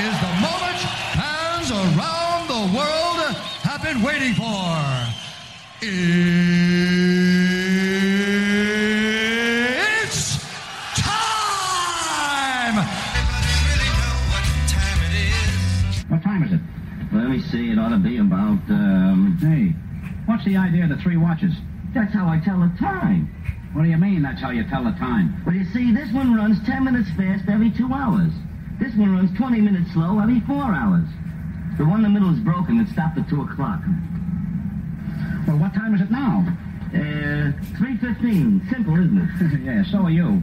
is the moment fans around the world have been waiting for. It's time! What time is it? Let me see. It ought to be about, um... Hey, what's the idea of the three watches? That's how I tell the time. What do you mean that's how you tell the time? Well, you see, this one runs 10 minutes fast every two hours. This one runs 20 minutes slow every four hours. The one in the middle is broken. It stopped at 2 o'clock. Well, what time is it now? Uh, 3.15. Simple, isn't it? yeah, so are you.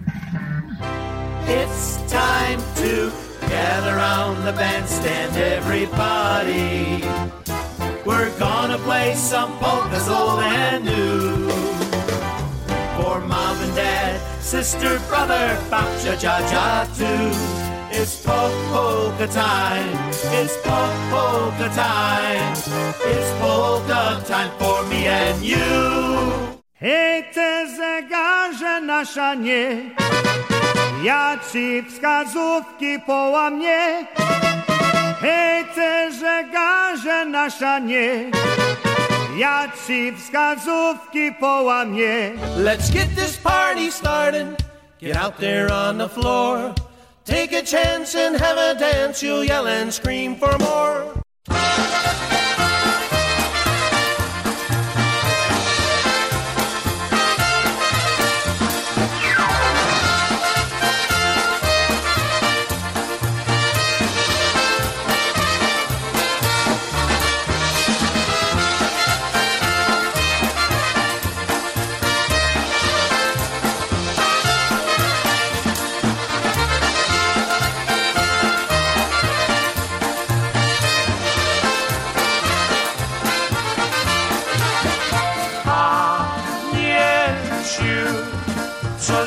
It's time to gather around the bandstand, everybody. We're gonna play some polkas old and new. For mom and dad, sister, brother, babcia, ja, too. It's polka time. It's polka time. It's polka time for me and you. Hej, te zegarze nasza nie, ja ci wskazówki połamie. Hej, te zegarze nasza nie, ja ci wskazówki połamie. Let's get this party started. Get out there on the floor. Take a chance and have a dance. You'll yell and scream for more.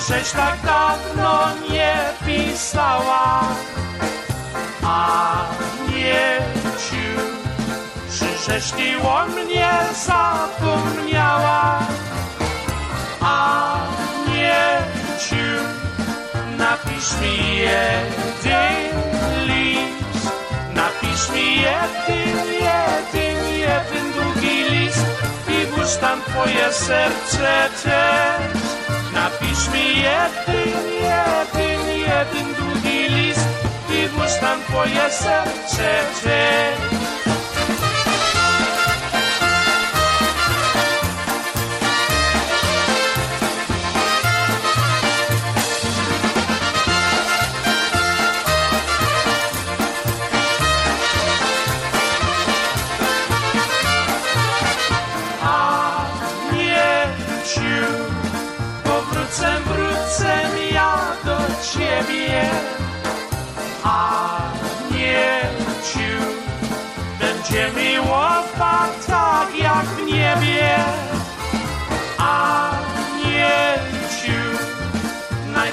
Żeś tak dawno nie pisała. A nie ciu, czy żeś ty o mnie zapomniała? A nie ciu, napisz mi jeden list, napisz mi jeden, jeden, jeden długi list i włóż tam twoje serce też. πεις μια την, μια την, μια την του γυλής, τη γουσταν πόλια σε, σε.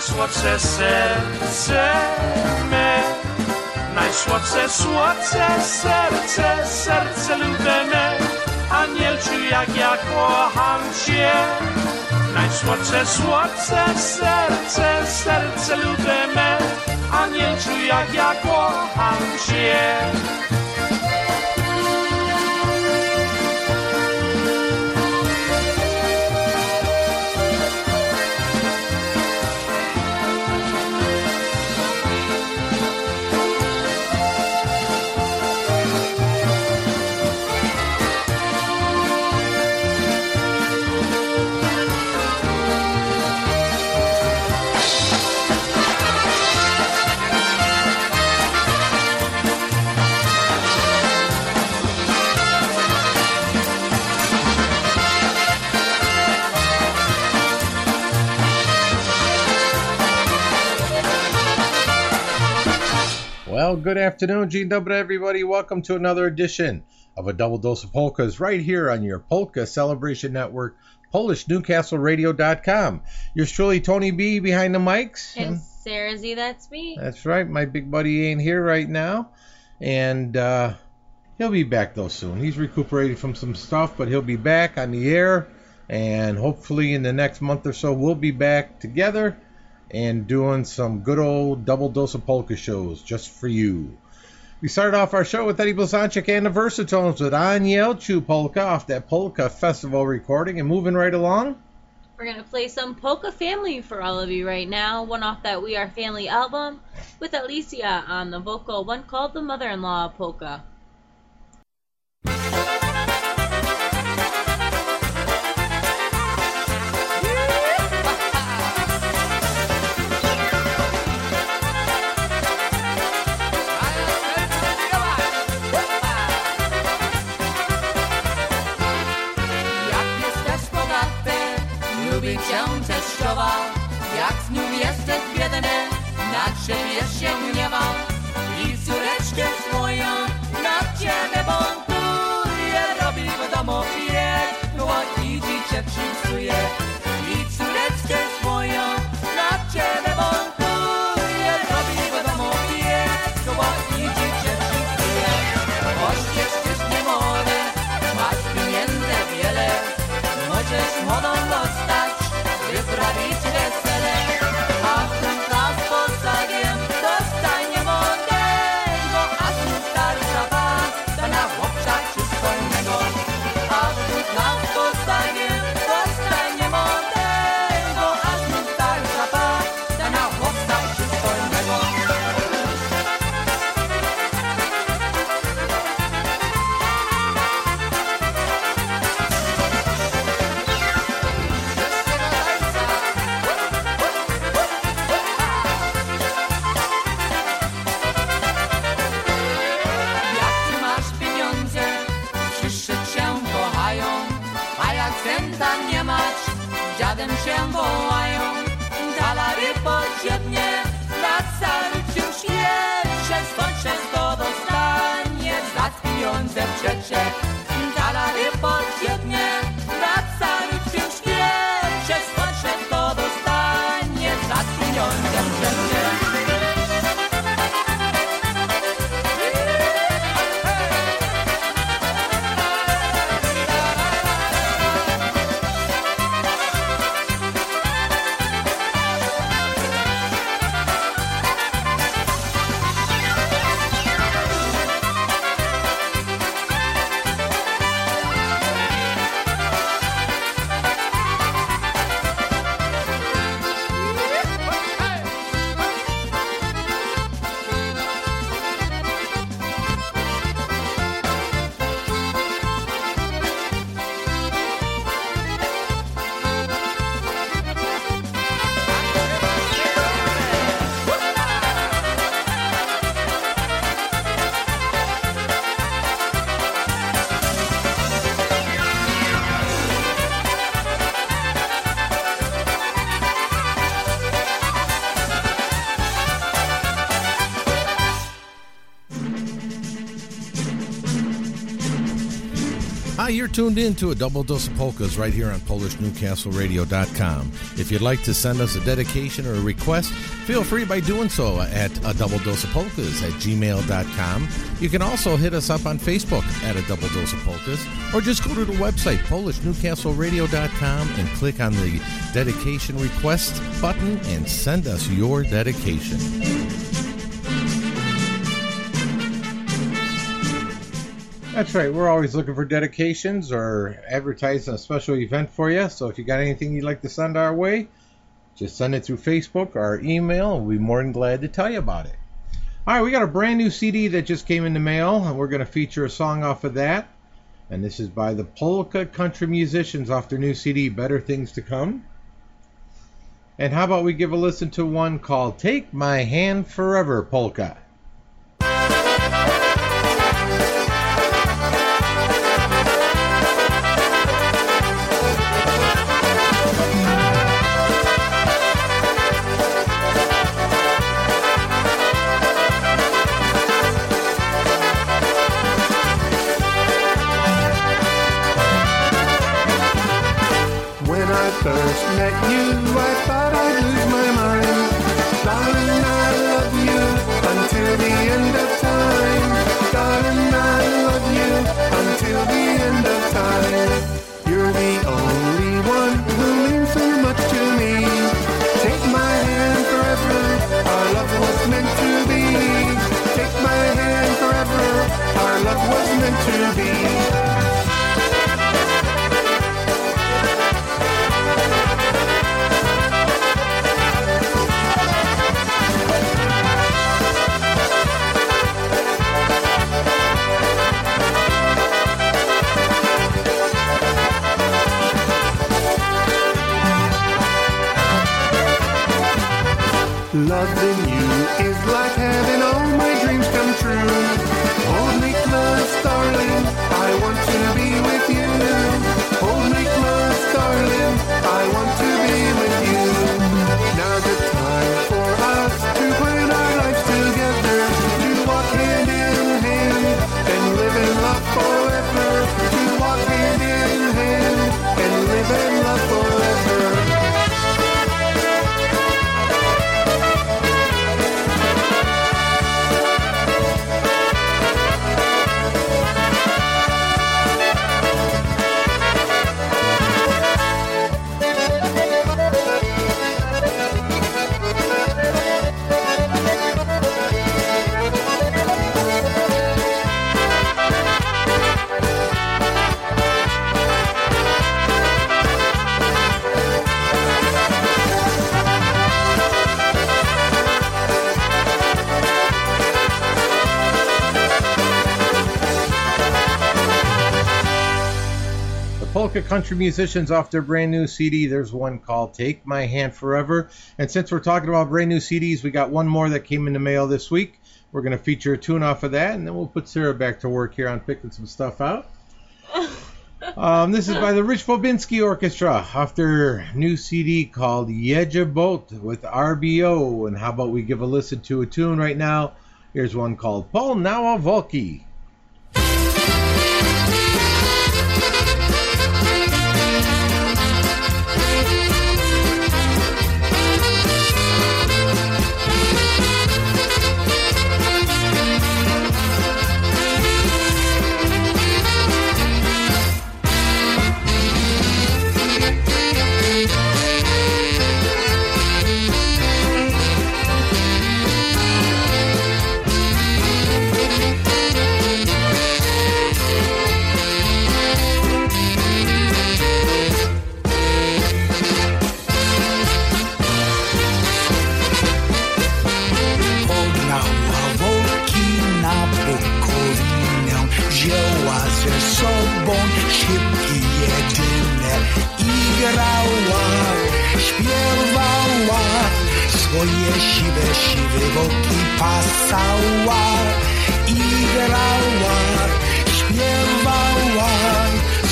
Najsłodsze serce me. Najsłodsze, serce, serce lubene Anielciu, jak ja kocham cię. Najsłodsze, słodce serce, serce lubene Anielciu, jak ja kocham cię good afternoon, Gene Dubra, everybody. Welcome to another edition of a double dose of polkas right here on your Polka Celebration Network, PolishNewcastleRadio.com. Yours truly, Tony B, behind the mics. And Sarah Z, that's me. That's right. My big buddy ain't here right now, and uh, he'll be back though soon. He's recuperating from some stuff, but he'll be back on the air, and hopefully in the next month or so we'll be back together and doing some good old double dose of polka shows just for you. We started off our show with Eddie Blazonczyk and the Versatones with Anielciu Polka off that Polka Festival recording. And moving right along, We're gonna play some Polka Family for all of you right now. One off that We Are Family album with Alicia on the vocal, one called the Mother-in-Law Polka. Tuned in to a double dose of polkas right here on PolishNewcastleRadio.com. If you'd like to send us a dedication or a request, feel free by doing so at a double dose of polkas at gmail.com. You can also hit us up on Facebook at a double dose of polkas, or just go to the website PolishNewcastleRadio.com and click on the dedication request button and send us your dedication. That's right. We're always looking for dedications or advertising a special event for you. So if you got anything you'd like to send our way, just send it through Facebook or email, we'll be more than glad to tell you about it. All right, we got a brand new CD that just came in the mail, and we're going to feature a song off of that. And this is by the Polka Country Musicians off their new CD, Better Things to Come. And how about we give a listen to one called Take My Hand Forever Polka? Met you, I thought Polka Country Musicians off their brand new CD. There's one called Take My Hand Forever. And since we're talking about brand new CDs, we got one more that came in the mail this week. We're going to feature a tune off of that, and then we'll put Sarah back to work here on picking some stuff out. Um, this is by the Rich Bobinski Orchestra off their new CD called Yeja Boat with RBO. And how about we give a listen to a tune right now? Here's one called Paul Nawa Volki. Boki pasała i grała, śpiewała,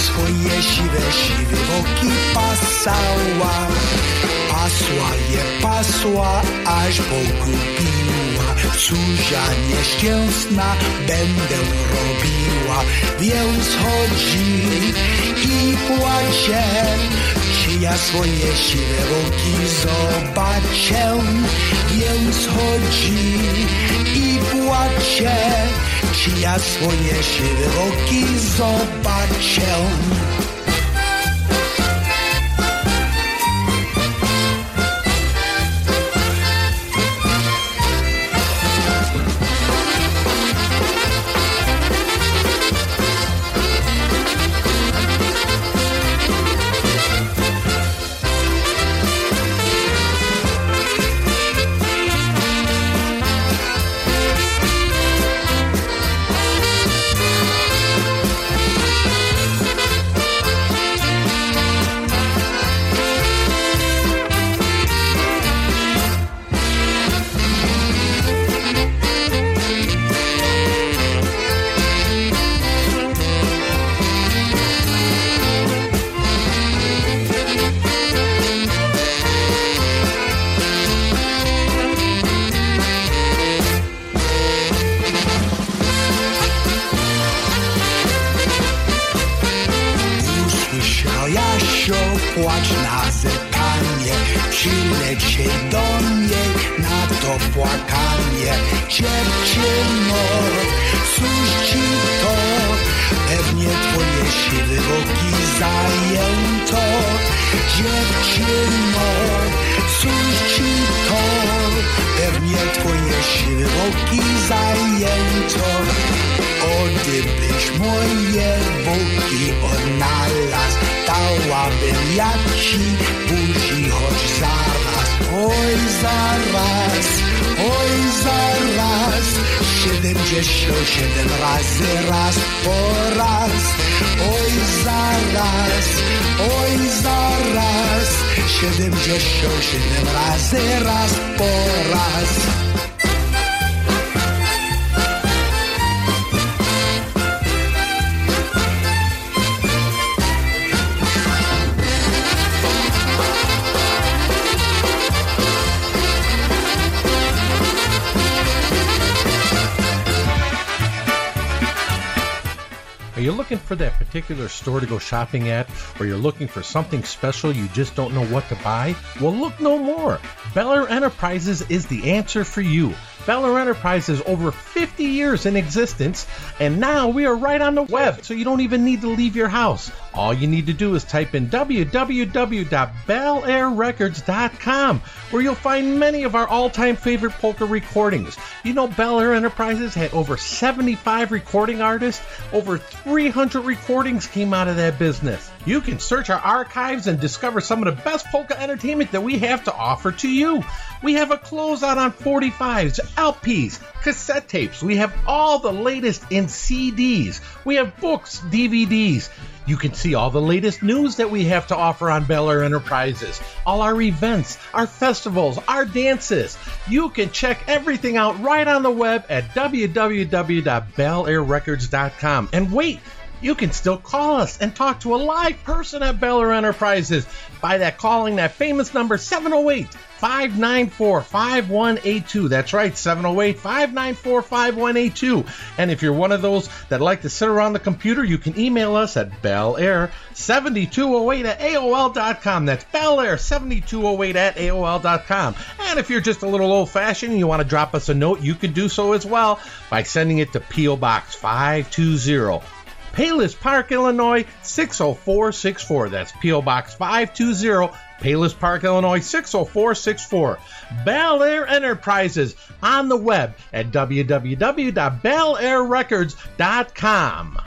swoje siwe, siwe boki pasała. Pasła je pasła, aż pogubiła. Cóża nieszczęsna będę robiła, więc chodzi i płacze. Czy ja swoje siwe boki zobaczę? Więc chodzi i płacze. Czy ja swoje siwe boki zobaczę? Siedemdziesiąt siedem razy raz po raz. Are you looking for that particular store to go shopping at, or you're looking for something special you just don't know what to buy? Well, look no more. Bel Air Enterprises is the answer for you. Bel Air Enterprises over 50 years in existence, and now we are right on the web, so you don't even need to leave your house. All you need to do is type in www.bellairrecords.com, where you'll find many of our all-time favorite polka recordings. You know, Bel Air Enterprises had over 75 recording artists. Over 300 recordings came out of that business. You can search our archives and discover some of the best polka entertainment that we have to offer to you. We have a closeout on 45s, LPs, cassette tapes. We have all the latest in CDs. We have books, DVDs. You can see all the latest news that we have to offer on Bel Air Enterprises, all our events, our festivals, our dances. You can check everything out right on the web at www.bellairrecords.com. And wait, you can still call us and talk to a live person at Bel Air Enterprises by that calling that famous number 708 594 5182. That's right, 708 594 5182. And if you're one of those that like to sit around the computer, you can email us at bellair7208 at AOL.com. That's bellair7208 at AOL.com. And if you're just a little old fashioned and you want to drop us a note, you can do so as well by sending it to P.O. Box 520. Palos Park, Illinois 60464. That's P.O. Box 520, Palos Park, Illinois 60464. Bel Air Enterprises on the web at www.bellairrecords.com.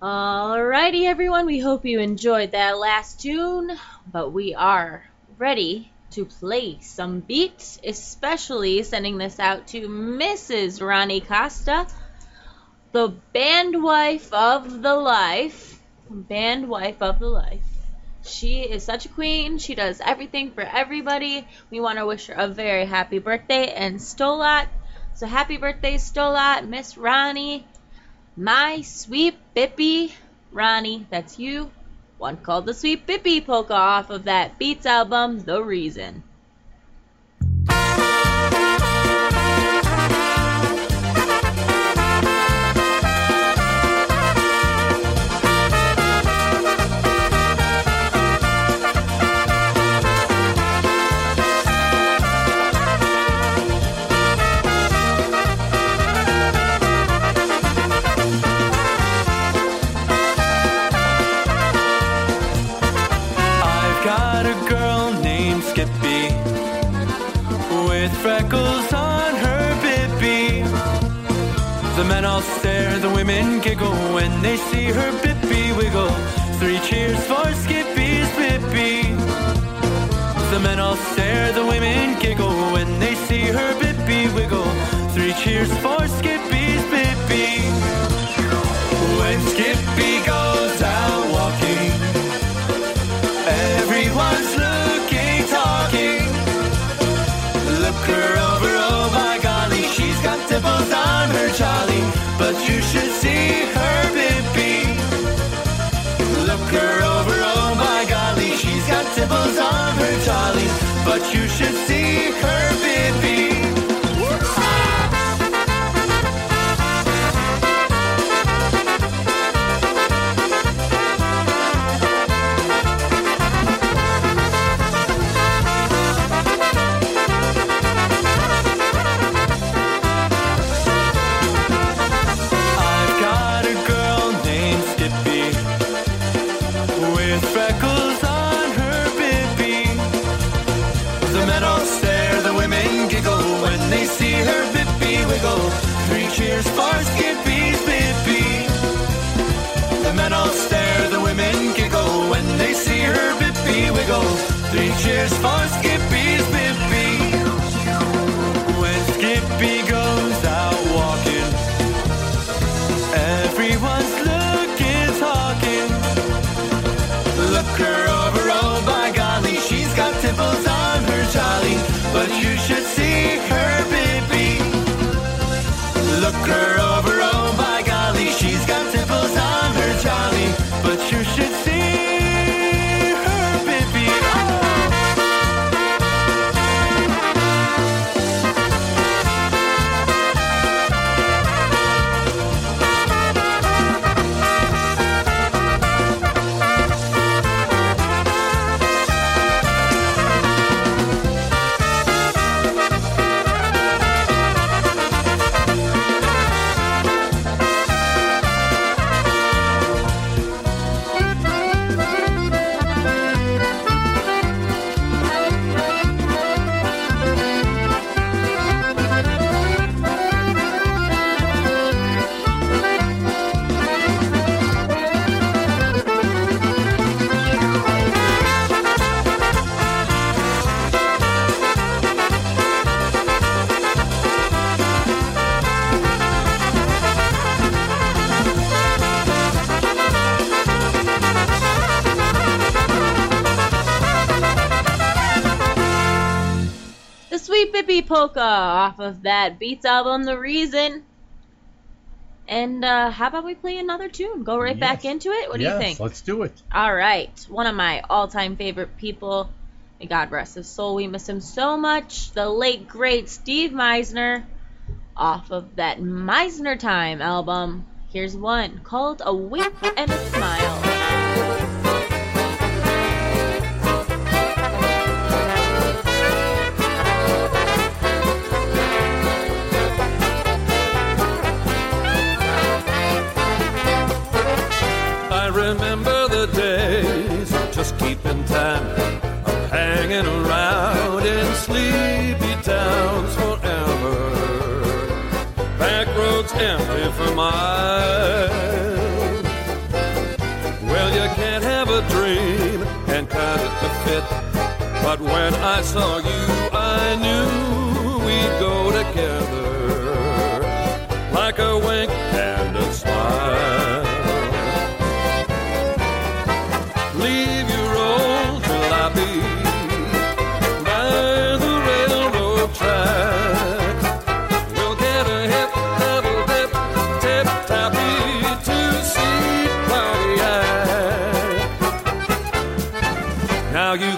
Alrighty, everyone. We hope you enjoyed that last tune, but we are ready to play some beats, especially sending this out to Mrs. Ronnie Costa, the band wife of the life. Band wife of the life. She is such a queen. She does everything for everybody. We want to wish her a very happy birthday and Stolat. So happy birthday, Stolat, Miss Ronnie. My sweet Bippy. Ronnie, that's you. One called the Sweet Bippy polka off of that Beats album, The Reason. See her bippy wiggle. Three cheers for Skippy's bippy. The men all stare, the women giggle when they see her bippy wiggle. Three cheers for Skippy's bippy. See Three cheers Polka off of that Beats album, The Reason. And uh, how about we play another tune? Go right back into it? What do you think? let's do it. All right. One of my all time favorite people. May God rest his soul. We miss him so much. The late, great Steve Meisner off of that Meisner Time album. Here's one called A Wink and a Smile. Time, of hanging around in sleepy towns forever. Back roads empty for miles. Well, you can't have a dream and cut it to fit. But when I saw you, I knew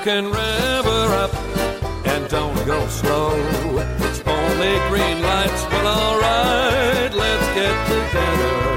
can rev her up and don't go slow. It's only green lights, well, alright, let's get together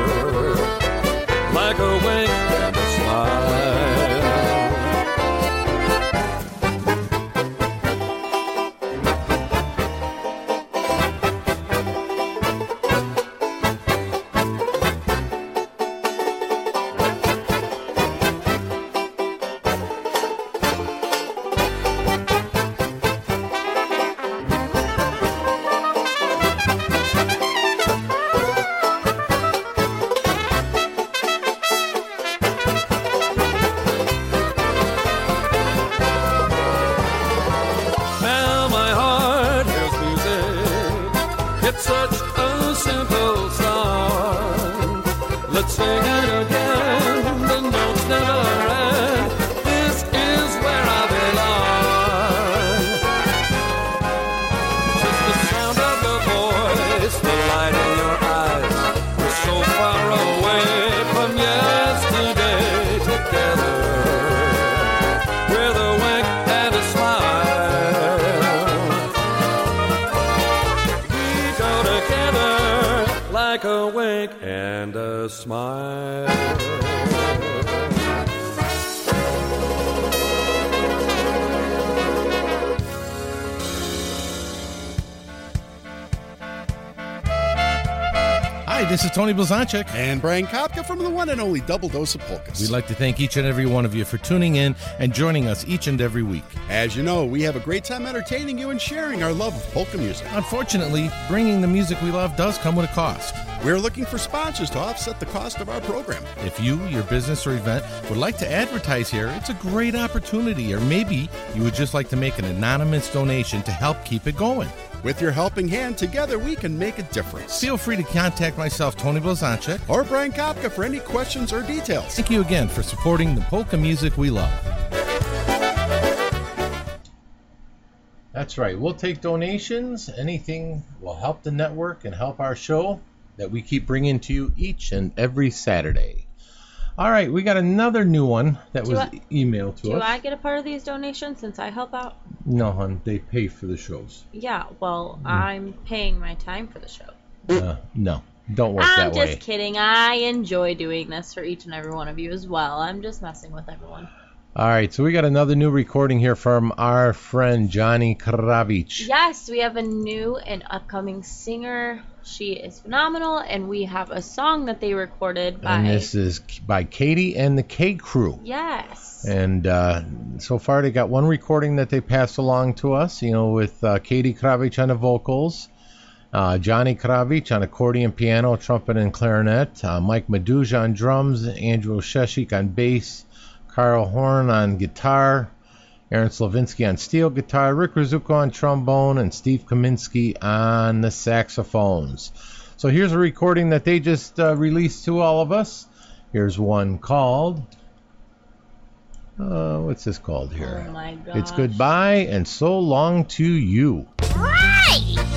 Tony. And Brian Kapka from the one and only Double Dose of Polkas. We'd like to thank each and every one of you for tuning in and joining us each and every week. As you know, we have a great time entertaining you and sharing our love of polka music. Unfortunately, bringing the music we love does come with a cost. We're looking for sponsors to offset the cost of our program. If you, your business, or event would like to advertise here, it's a great opportunity. Or maybe you would just like to make an anonymous donation to help keep it going. With your helping hand, together we can make a difference. Feel free to contact myself, Tony Blazonczyk. Or Brian Kapka for any questions or details. Thank you again for supporting the polka music we love. That's right. We'll take donations. Anything will help the network and help our show that we keep bringing to you each and every Saturday. All right, we got another new one that Do was I- emailed to Do us. Do I get a part of these donations since I help out? No, hon, they pay for the shows. Yeah, well, Hmm. I'm paying my time for the show. Uh, no, don't work I'm that just kidding. I enjoy doing this for each and every one of you as well. I'm just messing with everyone. All right, so we got another new recording here from our friend Johnny Kravich. Yes, we have a new and upcoming singer. She is phenomenal, and we have a song that they recorded by. And this is by Katie and the K Crew. Yes. And uh, so far, they got one recording that they passed along to us, you know, with uh, Katie Kravich on the vocals, uh, Johnny Kravich on accordion, piano, trumpet, and clarinet, uh, Mike Meduja on drums, Andrew Sheshik on bass, Carl Horn on guitar, Aaron Slavinsky on steel guitar, Rick Rizuko on trombone, and Steve Kaminsky on the saxophones. So here's a recording that they just uh, released to all of us. Here's one called. Uh, what's this called here? Oh my gosh. It's goodbye and so long to you. You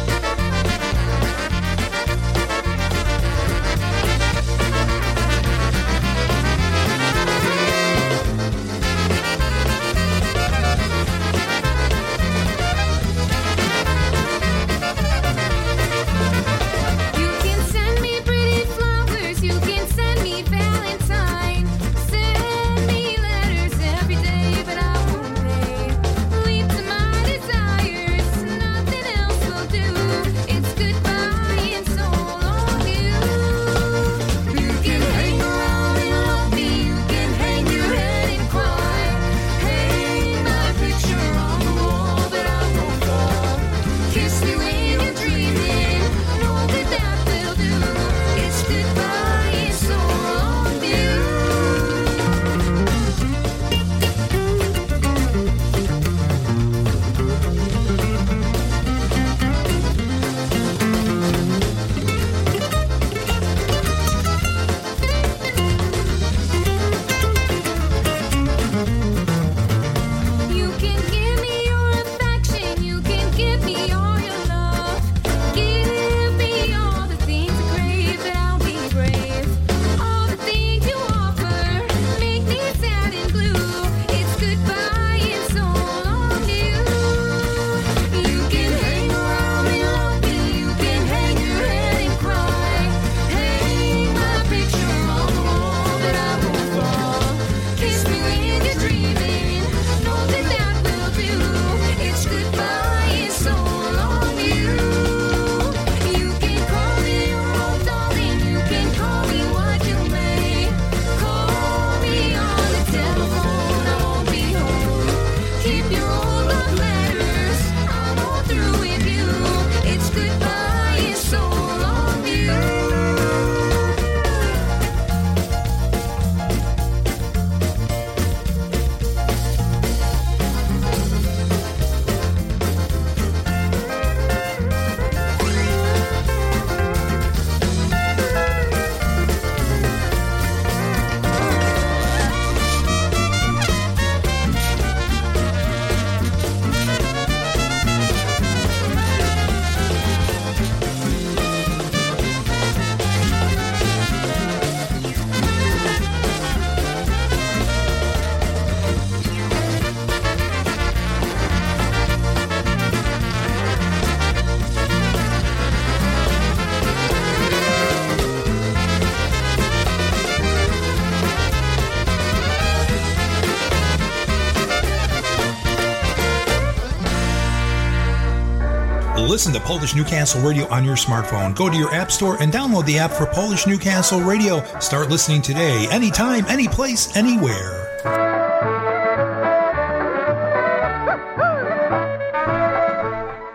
Listen to Polish Newcastle Radio on your smartphone. Go to your app store and download the app for Polish Newcastle Radio. Start listening today, anytime, any place, anywhere.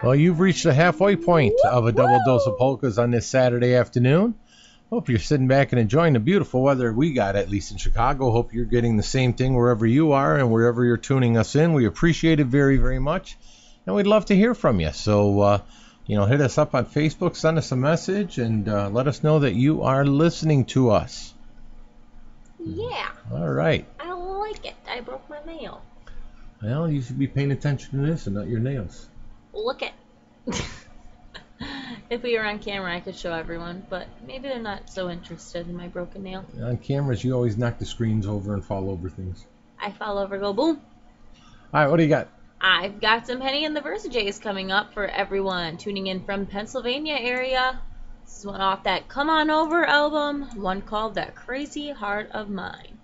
Well, you've reached the halfway point of a double dose of polkas on this Saturday afternoon. Hope you're sitting back and enjoying the beautiful weather we got, at least in Chicago. Hope you're getting the same thing wherever you are and wherever you're tuning us in. We appreciate it very, very much. And we'd love to hear from you. So, uh, you know, hit us up on Facebook, send us a message, and uh, let us know that you are listening to us. Yeah, All right. I like it. I broke my nail. Well, you should be paying attention to this and not your nails. look at. if we were on camera, I could show everyone, but maybe they're not so interested in my broken nail. On cameras, you always knock the screens over and fall over things. I fall over, go boom. All right, what do you got? I've got some Henny and the Versajays coming up for everyone tuning in from Pennsylvania area. This is one off that Come On Over album, one called That Crazy Heart of Mine.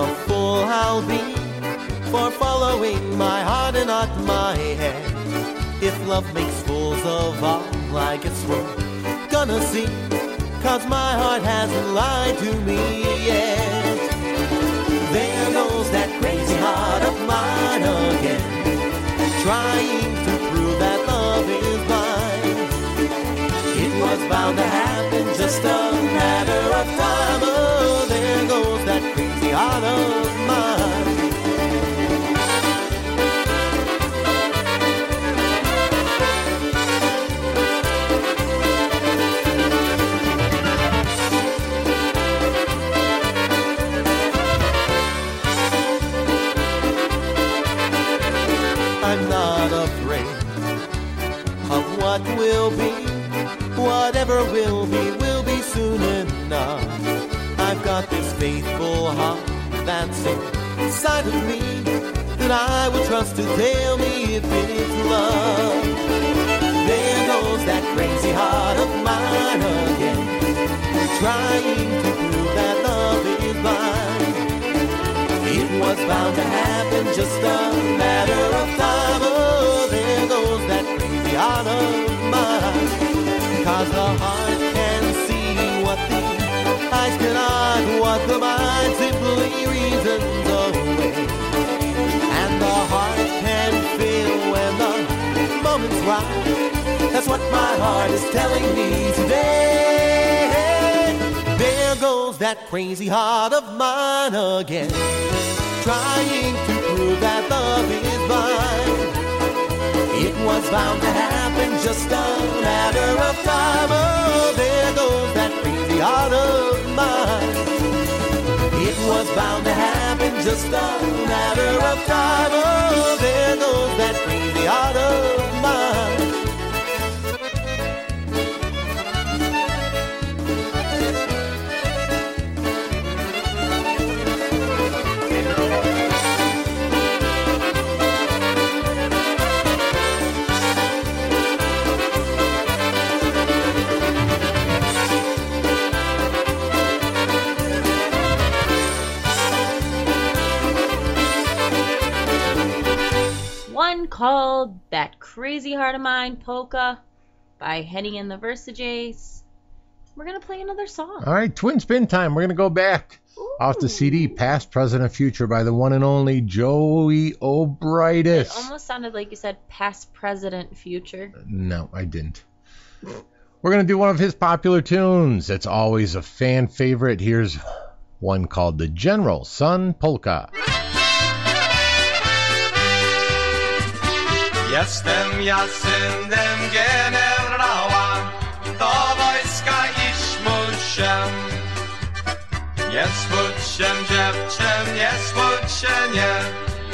A fool I'll be for following my heart and not my head. If love makes fools of all, I guess we're gonna see. Cause my heart hasn't lied to me yet. There goes that crazy heart of mine again, trying to prove that love is mine. It was bound to happen, just a faithful heart that's inside of me that I will trust to tell me if it's love. There goes that crazy heart of mine again, trying to prove that love is mine. It was bound to happen, just a matter of time. Oh, there goes that crazy heart of mine. Cause the heart that crazy heart of mine again, trying to prove that love is mine. It was bound to happen, just a matter of time. Oh, there goes that crazy heart of mine. It was bound to happen, just a matter of time. Oh, there goes that crazy heart of mine. Called That Crazy Heart of Mine Polka by Henny and the Versajays. We're going to play another song. All right, twin spin time. We're going to go back off the CD Past, Present, and Future by the one and only Joey It almost sounded like you said past, present, future. No, I didn't. We're going to do one of his popular tunes. It's always a fan favorite. Here's one called The General Son Polka. Jestem ja synem generała, do wojska iść muszę. Nie smuć się dziewczę, nie smuć się nie,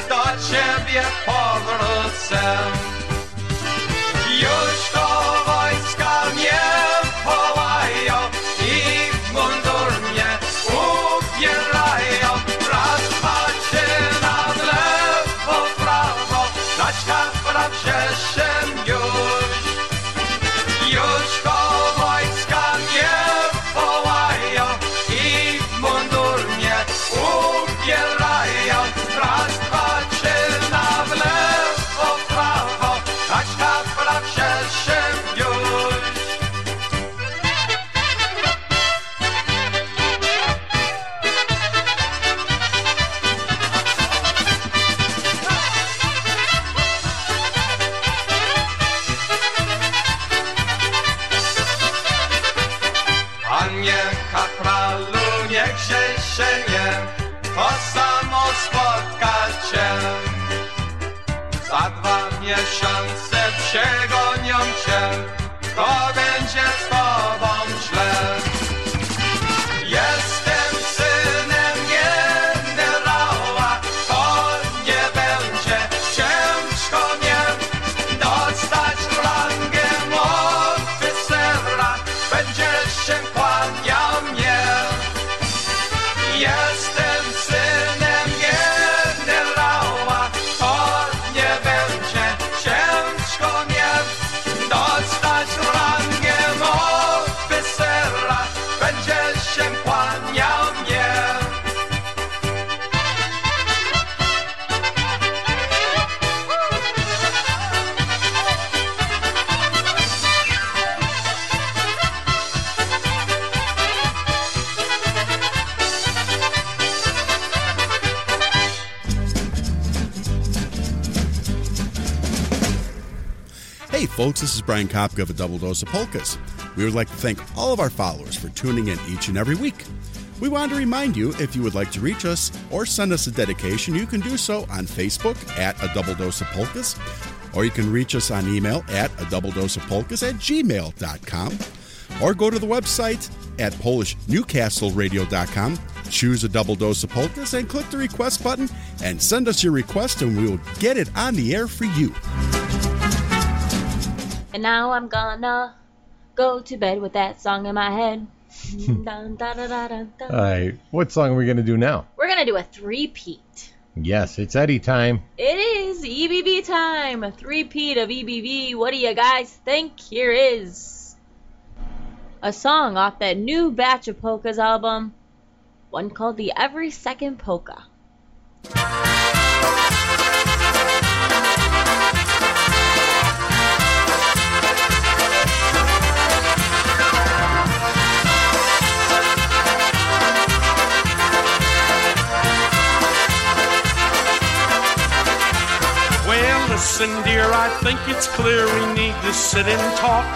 do ciebie powrócę. Hey, folks, this is Brian Kapka of A Double Dose of Polkas. We would like to thank all of our followers for tuning in each and every week. We want to remind you if you would like to reach us or send us a dedication, you can do so on Facebook at A Double Dose of Polkas, or you can reach us on email at a double dose of polkas at gmail.com, or go to the website at PolishNewcastleRadio.com, choose a double dose of polkas, and click the request button and send us your request, and we will get it on the air for you. And now I'm gonna go to bed with that song in my head. Dun, da, da, dun, dun. All right, what song are we going to do now? We're gonna do a three-peat. Yes, it's Eddie time. It is EBB time, a three-peat of EBB. What do you guys think? Here is a song off that new Batch of Polkas album, one called the Every Second Polka. Listen, dear, I think it's clear we need to sit and talk.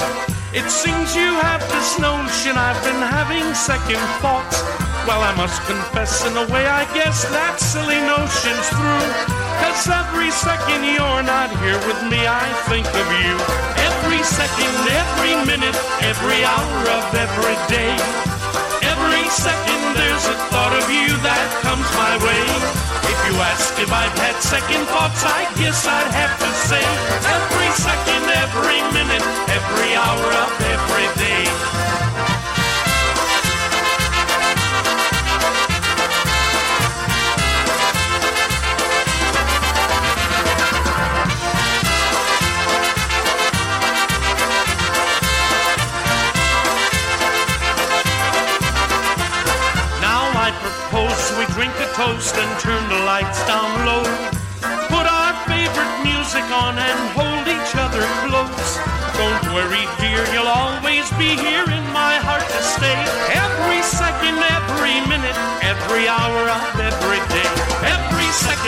It seems you have this notion I've been having second thoughts. Well, I must confess, in a way, I guess that silly notion's through. Cause every second you're not here with me, I think of you. Every second, every minute, every hour of every day. Second there's a thought of you that comes my way. If you ask if I've had second thoughts, I guess I'd have to say every second, every minute, every hour of every day.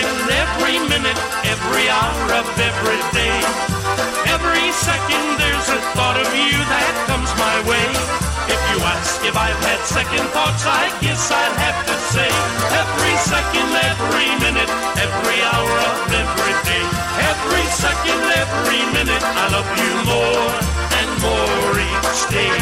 Every minute, every hour of every day. Every second there's a thought of you that comes my way. If you ask if I've had second thoughts, I guess I'd have to say every second, every minute, every hour of every day. Every second, every minute, I love you more and more each day.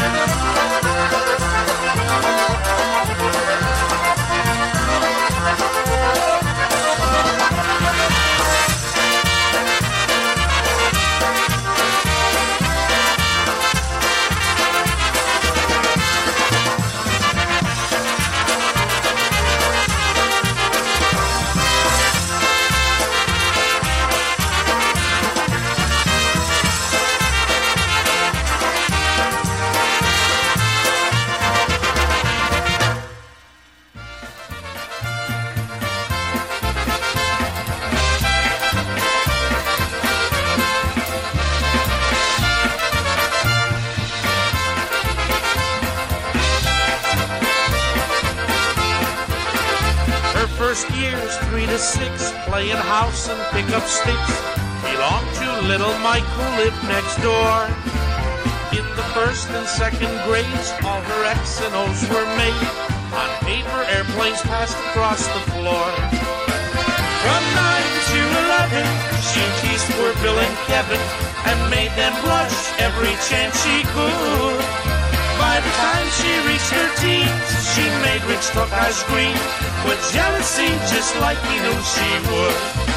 Little Mike who lived next door. In the first and second grades, all her X and O's were made. On paper, airplanes passed across the floor. From nine to eleven, She teased poor Bill and Kevin and made them blush every chance she could. By the time she reached her teens, she made Rich Talk eyes green with jealousy just like he knew she would.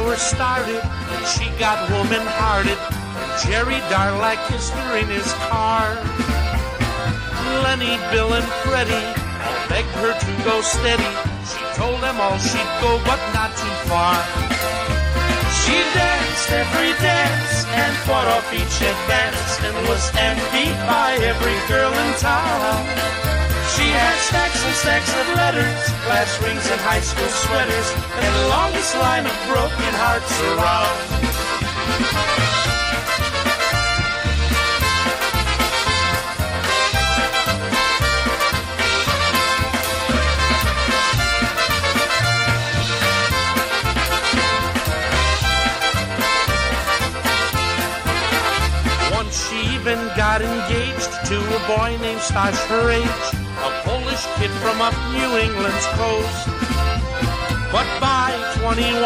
Then started, and she got woman-hearted. Jerry Darlack kissed her in his car. Lenny, Bill, and Freddie begged her to go steady. She told them all she'd go, but not too far. She danced every dance and fought off each advance and was envied by every girl in town. She had stacks and stacks of letters, glass rings and high school sweaters, and the longest line of broken hearts around. Once she even got engaged to a boy named Stash her age, a Polish kid from up New England's coast. But by 21,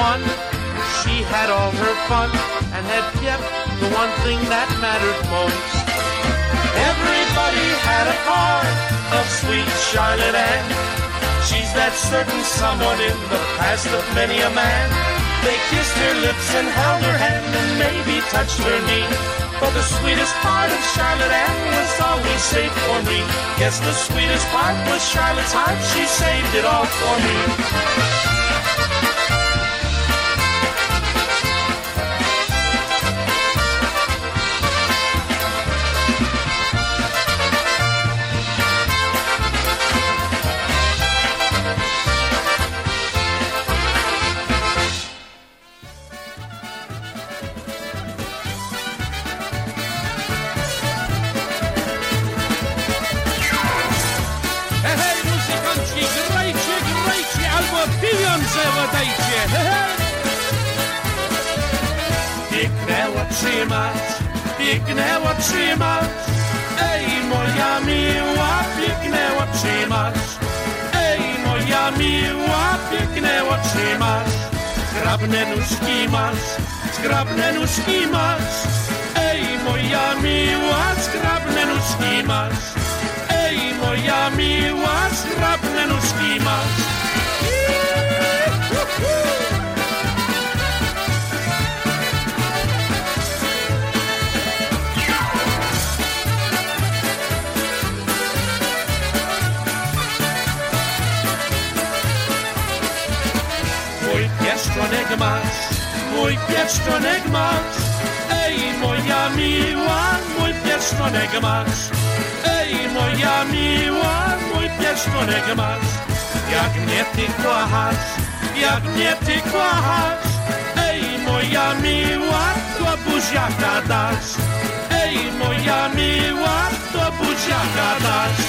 she had all her fun and had kept the one thing that mattered most. Everybody had a part of sweet Charlotte Ann. She's that certain someone in the past of many a man. They kissed her lips and held her hand and maybe touched her knee. But the sweetest part of Charlotte Ann was always safe for me. Yes, the sweetest part was Charlotte's heart. She saved it all for me. Piękne oczy masz. Ej, moja miła, piękne oczy masz. Ej, moja miła, piękne oczy masz. Zgrabne nóżki masz, zgrabne nóżki masz. Ej, moja miła, zgrabne nóżki masz. Ej, moja miła, zgrabne nóżki masz. Masz, mój pieszczonek masz. Ej, moja miła, mój pieszczonek masz. Ej, moja miła, mój pieszczonek masz. Jak mnie ty kochasz, jak mnie ty kochasz. Ej, moja miła, to buziaka dasz. Ej, moja miła, to buziaka dasz.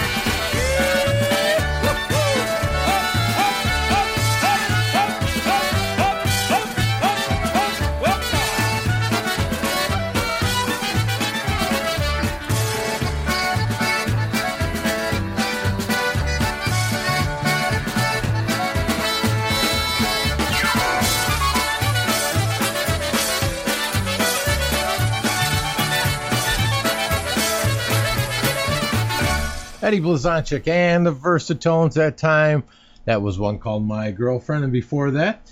Eddie Blazonczyk and the Versatones that time. That was one called My Girlfriend, and before that,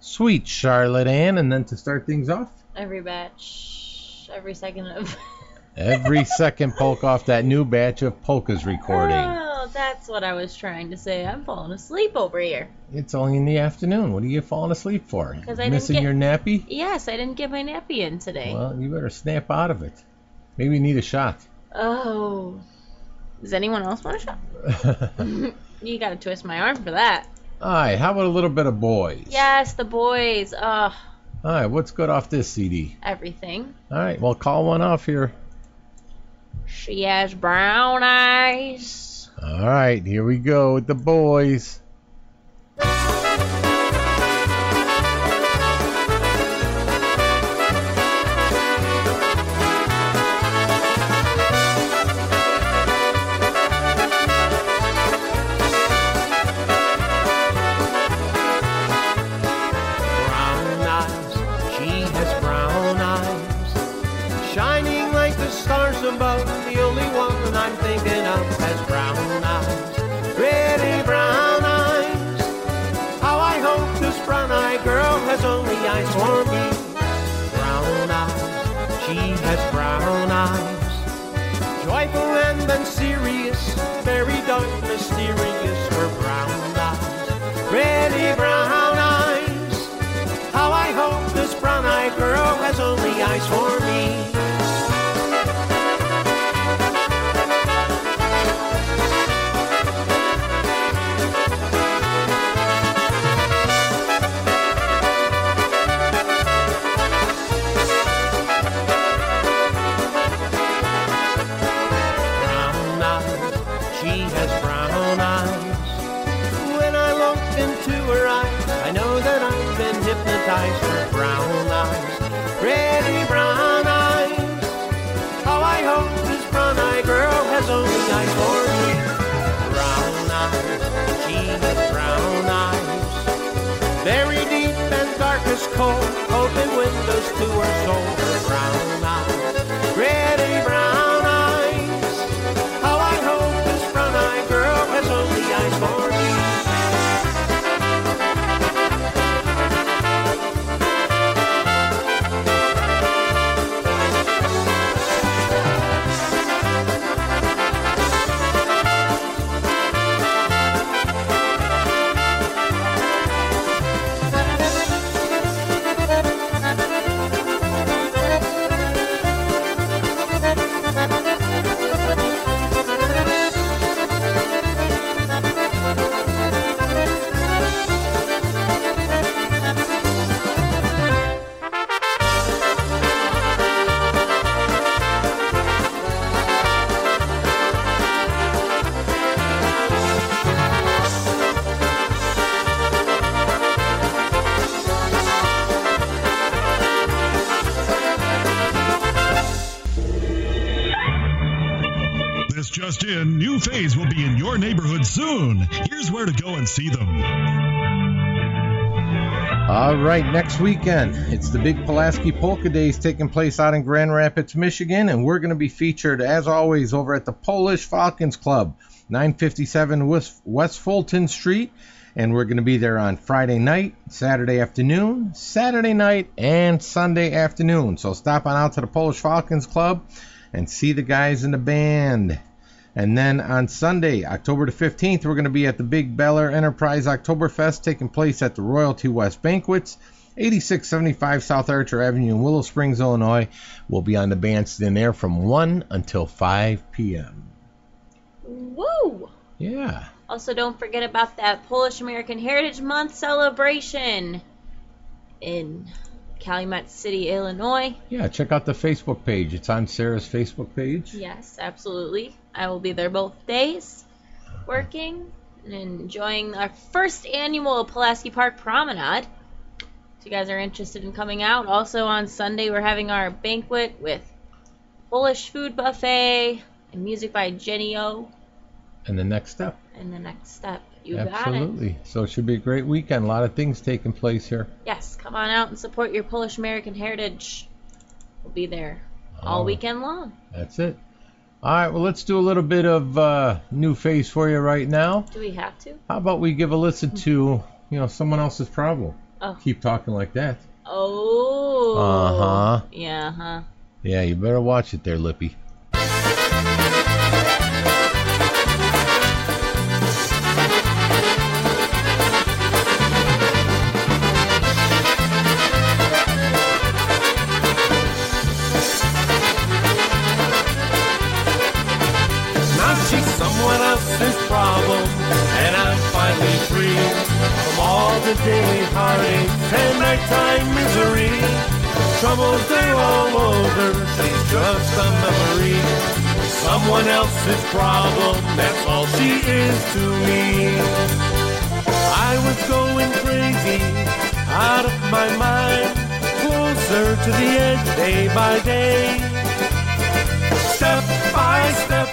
Sweet Charlotte Ann. And then to start things off, Every batch, every second of. every second polka off that new batch of polkas recording. Oh, that's what I was trying to say. I'm falling asleep over here. It's only in the afternoon. What are you falling asleep for? 'Cause I didn't Missing get- your nappy? Yes, I didn't get my nappy in today. Well, you better snap out of it. Maybe you need a shot. Oh. Does anyone else want a shot? you gotta twist my arm for that. All right, how about a little bit of boys? Yes, the boys. Ugh, All right, what's good off this CD? everything. All right, well, call one off here. She has brown eyes. All right, here we go with the boys. Brown-eyed girl has only eyes for me. Brown eyes, she has brown eyes. Joyful and then serious, very dark, soon. Here's where to go and see them. All right, next weekend, it's the big Pulaski Polka Days taking place out in Grand Rapids, Michigan, and we're going to be featured, as always, over at the Polish Falcons Club, 957 West, Fulton Street. And we're going to be there on Friday night, Saturday afternoon, Saturday night, and Sunday afternoon. So stop on out to the Polish Falcons Club and see the guys in the band. And then on Sunday, October the 15th, we're going to be at the Big Bel Air Enterprise Oktoberfest taking place at the Royalty West Banquets, 8675 South Archer Avenue in Willow Springs, Illinois. We'll be on the bandstand there from 1 until 5 p.m. Woo! Yeah. Also, don't forget about that Polish American Heritage Month celebration in Calumet City, Illinois. Yeah, check out the Facebook page. It's on Sarah's Facebook page. Yes, absolutely. I will be there both days, working and enjoying our first annual Pulaski Park Promenade. If you guys are interested in coming out, also on Sunday we're having our banquet with Polish food buffet and music by Jenny O. And the next step. And the next step, you got it. Absolutely. So it should be a great weekend. A lot of things taking place here. Yes, come on out and support your Polish American heritage. We'll be there all Oh. weekend long. That's it. All right, well, let's do a little bit of uh, new face for you right now. Do we have to? How about we give a listen to, you know, someone else's problem? Oh. Keep talking like that. Oh. Uh-huh. Yeah, huh. Yeah, you better watch it there, Lippy. To the edge day by day. Step by step,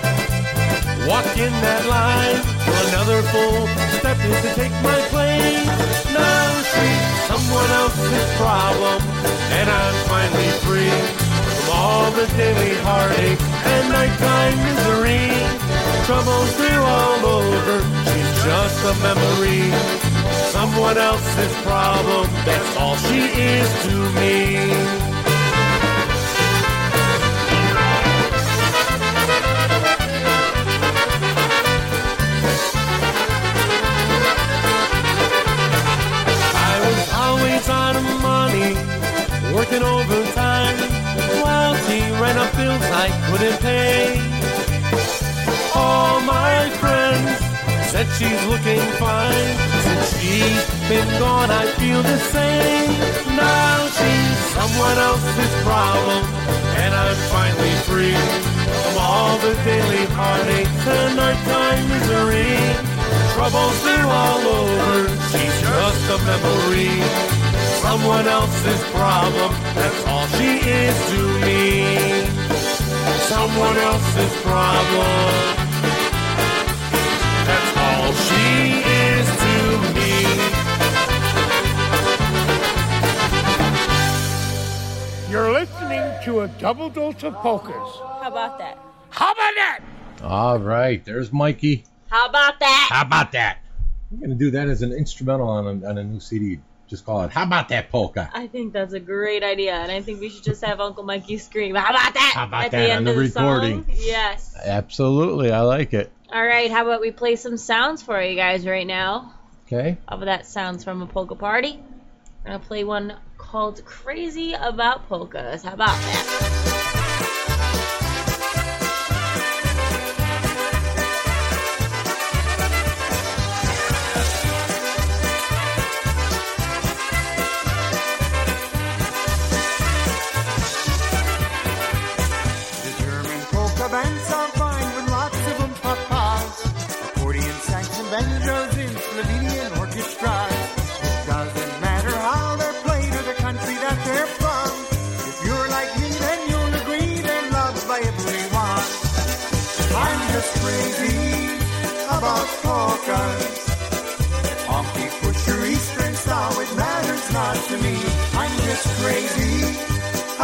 walking that line. Another full step is to take my place. Now she's someone else's problem, and I'm finally free from all the daily heartache and nighttime misery. Troubles through all over, she's just a memory. Someone else's problem, that's all she is to me. I was always out of money, working overtime, while she ran up bills I couldn't pay. All my friends said she's looking fine. Since she's been gone, I feel the same. Now she's someone else's problem, and I'm finally free from all the daily heartaches and nighttime misery. Troubles they're all over, she's just a memory. Someone else's problem, that's all she is to me. Someone else's problem. Listening to a double dose of polkas. How about that? How about that? All right, there's Mikey. How about that? How about that? I'm gonna do that as an instrumental on a, on a new CD. Just call it "How about that polka?" I think that's a great idea, and I think we should just have Uncle Mikey scream, "How about that?" How about at that the on end the of the recording? song. Yes. Absolutely, I like it. All right. How about we play some sounds for you guys right now? Okay. How about that sounds from a polka party? I'm gonna play one called "Crazy About Polkas." How about that?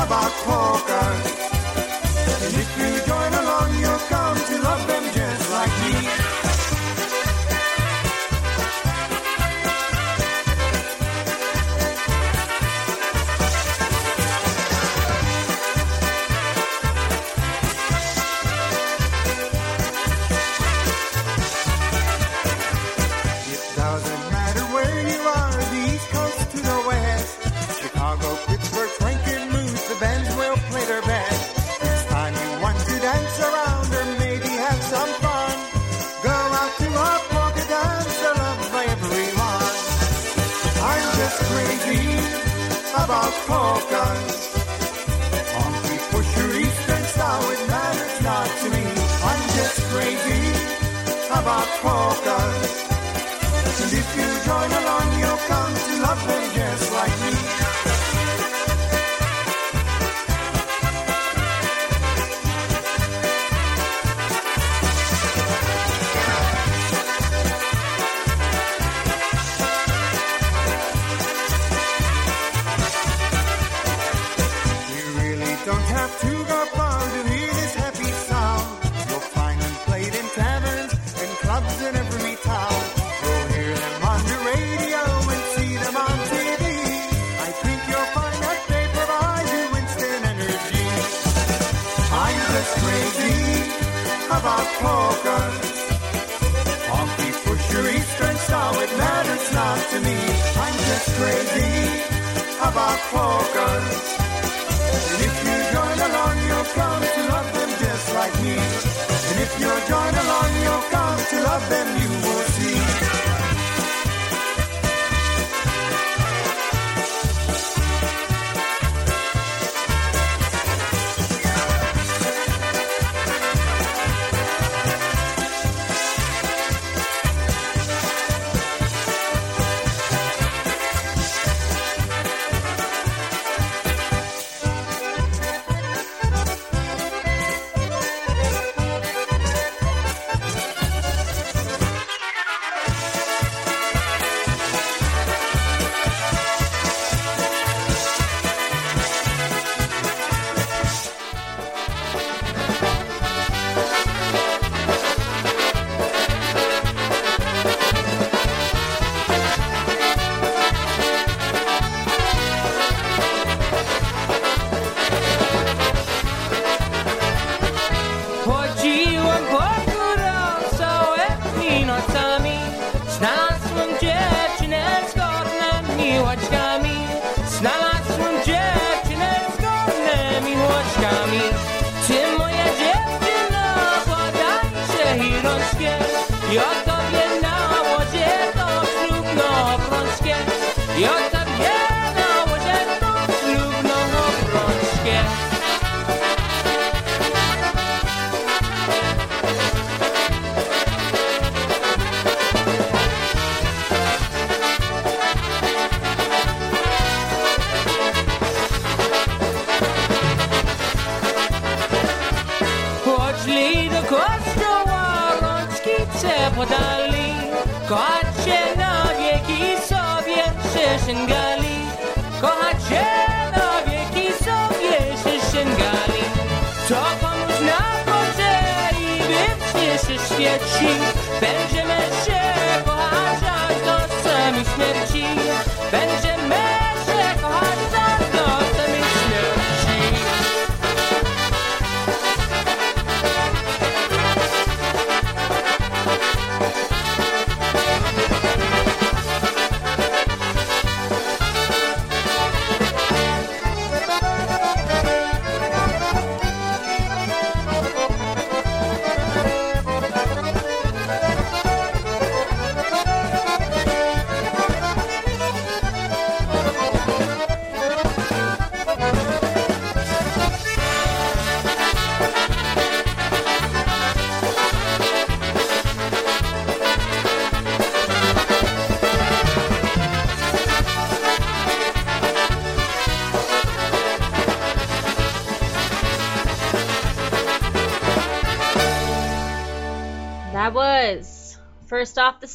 About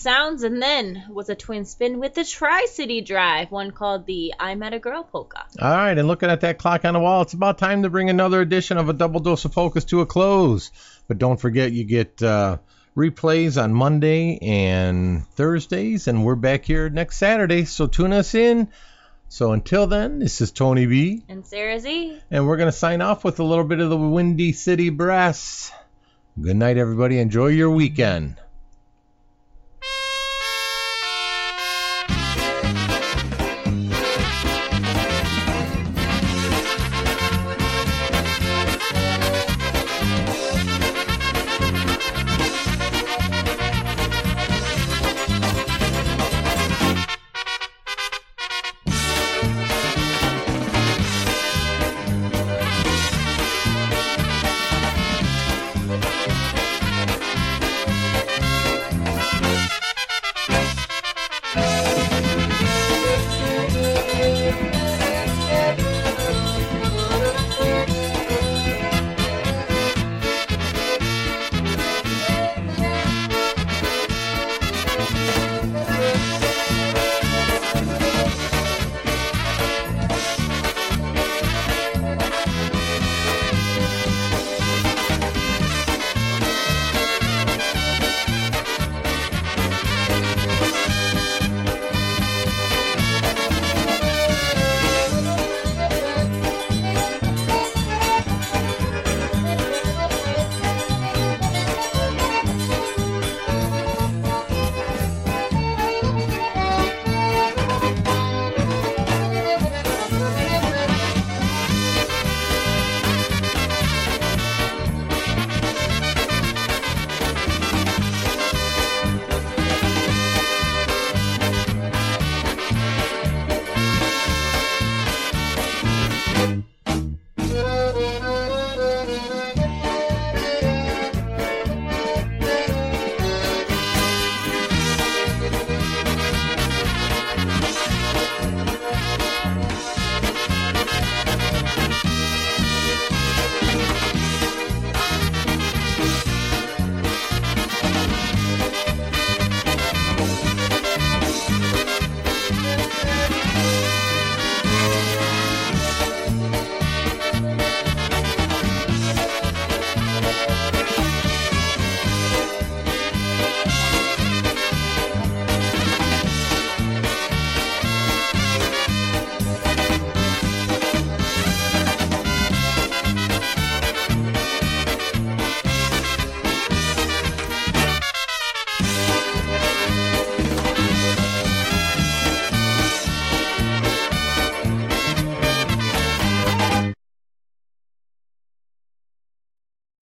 sounds, and then was a twin spin with the Tri City Drive, one called the I Met a Girl polka. All right, and looking at that clock on the wall, it's about time to bring another edition of a double dose of polkas to a close. But don't forget, you get uh, replays on Monday and Thursdays, and we're back here next Saturday. So tune us in. So until then, this is Tony B, And Sarah Z. and we're gonna sign off with a little bit of the Windy City Brass. Good night, everybody. Enjoy your weekend.